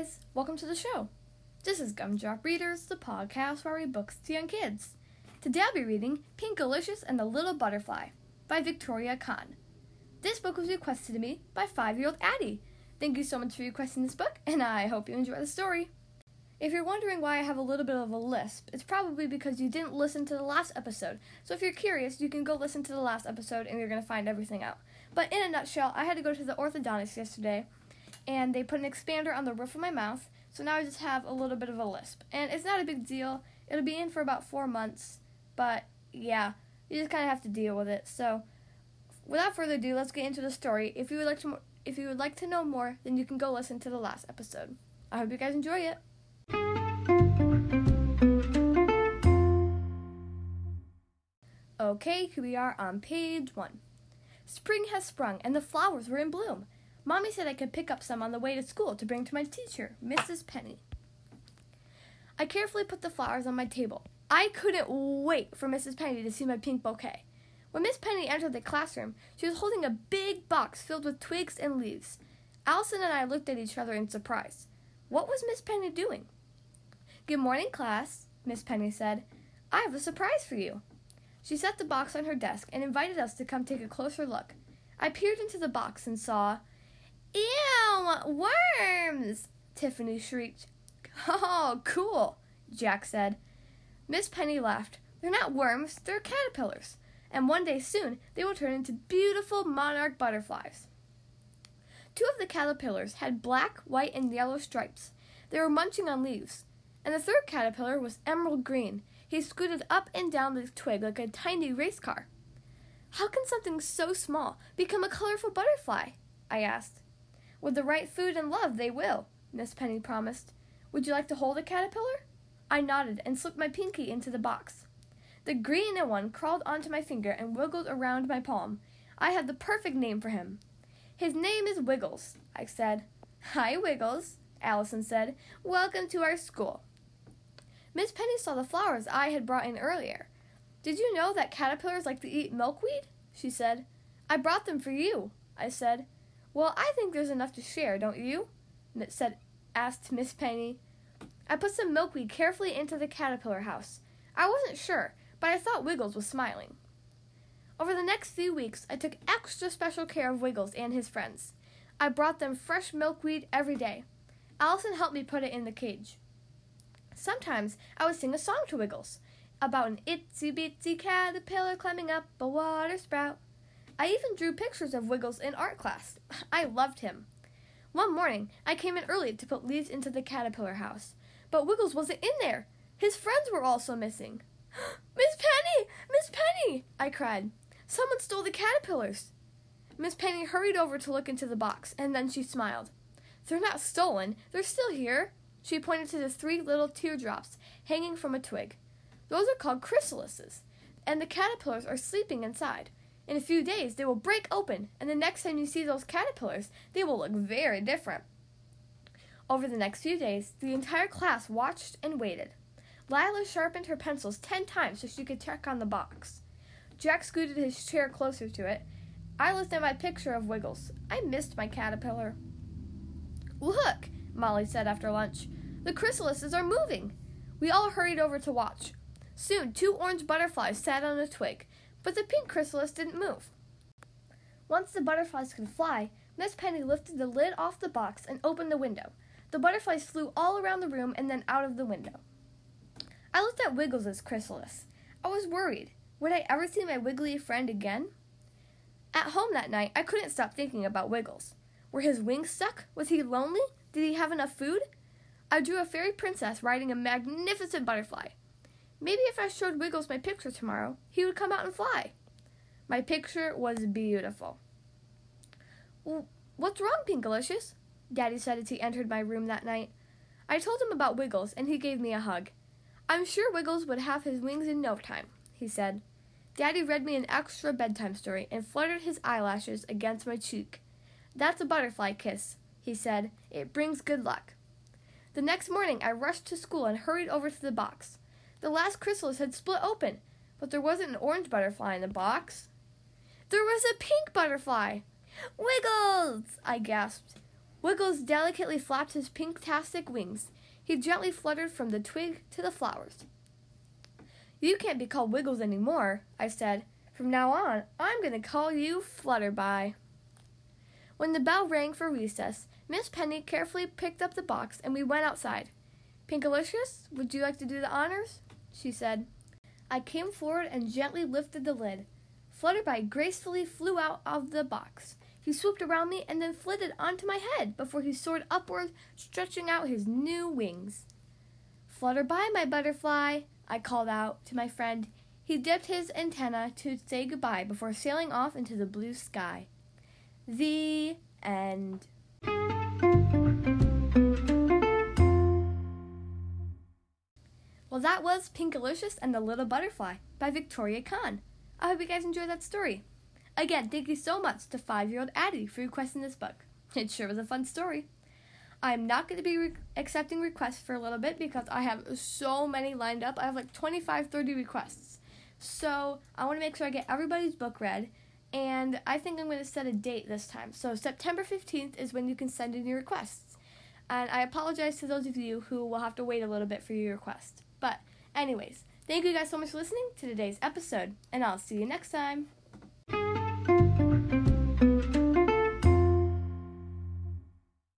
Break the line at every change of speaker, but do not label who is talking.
guys, welcome to the show. This is Gumdrop Readers, the podcast where we read books to young kids. Today I'll be reading Pinkalicious and the Little Butterfly by Victoria Kann. This book was requested to me by five year old Addie. Thank you so much for requesting this book, and I hope you enjoy the story. If you're wondering why I have a little bit of a lisp, it's probably because you didn't listen to the last episode. So if you're curious, you can go listen to the last episode and you're going to find everything out. But in a nutshell, I had to go to the orthodontist yesterday and they put an expander on the roof of my mouth, so now I just have a little bit of a lisp. And it's not a big deal. It'll be in for about four months, but yeah, you just kind of have to deal with it. So, without further ado, let's get into the story. If you would like to, if you would like to know more, then you can go listen to the last episode. I hope you guys enjoy it. Okay, here we are on page one. Spring has sprung and the flowers were in bloom. Mommy said I could pick up some on the way to school to bring to my teacher, Mrs. Penny. I carefully put the flowers on my table. I couldn't wait for Mrs. Penny to see my pink bouquet. When Miss Penny entered the classroom, she was holding a big box filled with twigs and leaves. Allison and I looked at each other in surprise. What was Miss Penny doing? Good morning, class, Miss Penny said. I have a surprise for you. She set the box on her desk and invited us to come take a closer look. I peered into the box and saw Ew, worms! Tiffany shrieked. Oh, cool, Jack said. Miss Penny laughed. They're not worms, they're caterpillars, and one day soon they will turn into beautiful monarch butterflies. Two of the caterpillars had black, white, and yellow stripes. They were munching on leaves. And the third caterpillar was emerald green. He scooted up and down the twig like a tiny race car. How can something so small become a colorful butterfly? I asked. With the right food and love, they will, Miss Penny promised. Would you like to hold a caterpillar? I nodded and slipped my pinky into the box. The green one crawled onto my finger and wiggled around my palm. I had the perfect name for him. His name is Wiggles, I said. Hi, Wiggles, Allison said. Welcome to our school. Miss Penny saw the flowers I had brought in earlier. Did you know that caterpillars like to eat milkweed? she said. I brought them for you, I said. Well, I think there's enough to share, don't you? said asked Miss Penny. I put some milkweed carefully into the caterpillar house. I wasn't sure, but I thought Wiggles was smiling. Over the next few weeks, I took extra special care of Wiggles and his friends. I brought them fresh milkweed every day. Allison helped me put it in the cage. Sometimes I would sing a song to Wiggles about an itsy bitsy caterpillar climbing up a water spout. I even drew pictures of Wiggles in art class. I loved him. One morning, I came in early to put leaves into the caterpillar house, but Wiggles wasn't in there. His friends were also missing. Miss Penny! Miss Penny! I cried. Someone stole the caterpillars. Miss Penny hurried over to look into the box, and then she smiled. They're not stolen. They're still here. She pointed to the three little teardrops hanging from a twig. Those are called chrysalises, and the caterpillars are sleeping inside. In a few days, they will break open, and the next time you see those caterpillars, they will look very different. Over the next few days, the entire class watched and waited. Lila sharpened her pencils ten times so she could check on the box. Jack scooted his chair closer to it. I looked at my picture of Wiggles. I missed my caterpillar. Look, Molly said after lunch. The chrysalises are moving. We all hurried over to watch. Soon, two orange butterflies sat on a twig but the pink chrysalis didn't move. Once the butterflies could fly, Miss Penny lifted the lid off the box and opened the window. The butterflies flew all around the room and then out of the window. I looked at Wiggles's chrysalis. I was worried. Would I ever see my wiggly friend again? At home that night, I couldn't stop thinking about Wiggles. Were his wings stuck? Was he lonely? Did he have enough food? I drew a fairy princess riding a magnificent butterfly. Maybe if I showed Wiggles my picture tomorrow, he would come out and fly. My picture was beautiful. What's wrong, Pinkalicious? Daddy said as he entered my room that night. I told him about Wiggles, and he gave me a hug. I'm sure Wiggles would have his wings in no time, he said. Daddy read me an extra bedtime story and fluttered his eyelashes against my cheek. That's a butterfly kiss, he said. It brings good luck. The next morning, I rushed to school and hurried over to the box. The last chrysalis had split open, but there wasn't an orange butterfly in the box. There was a pink butterfly. Wiggles! I gasped. Wiggles delicately flapped his pink-tastic wings. He gently fluttered from the twig to the flowers. You can't be called Wiggles anymore, I said. From now on, I'm going to call you Flutterby. When the bell rang for recess, Miss Penny carefully picked up the box and we went outside. Pinkalicious, would you like to do the honors? She said. I came forward and gently lifted the lid. Flutterby gracefully flew out of the box. He swooped around me and then flitted onto my head before he soared upward, stretching out his new wings. Flutterby, my butterfly, I called out to my friend. He dipped his antenna to say goodbye before sailing off into the blue sky. The end. Well, that was Pinkalicious and the Little Butterfly by Victoria Kann. I hope you guys enjoyed that story. Again, thank you so much to five year old Addie for requesting this book. It sure was a fun story. I'm not going to be re- accepting requests for a little bit because I have so many lined up. I have like 25, 30 requests. So I want to make sure I get everybody's book read. And I think I'm going to set a date this time. So September 15th is when you can send in your requests. And I apologize to those of you who will have to wait a little bit for your request. But, anyways, thank you guys so much for listening to today's episode, and I'll see you next time.